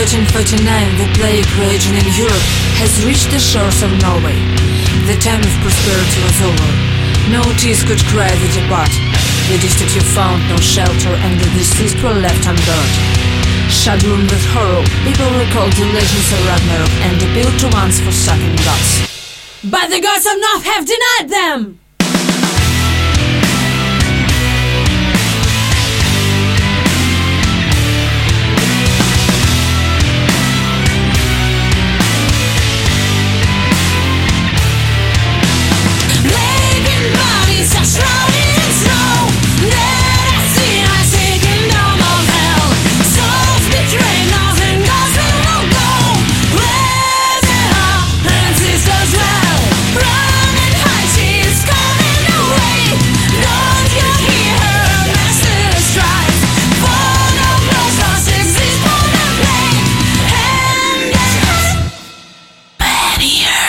1349, the plague raging in Europe has reached the shores of Norway. The time of prosperity was over. No tears could cry the depart. The destitute found no shelter and the deceased were left unburied. Shuddering with horror, people recalled the legends of Ragnarok and appealed to once forsaken gods. But the gods of North have denied them! here.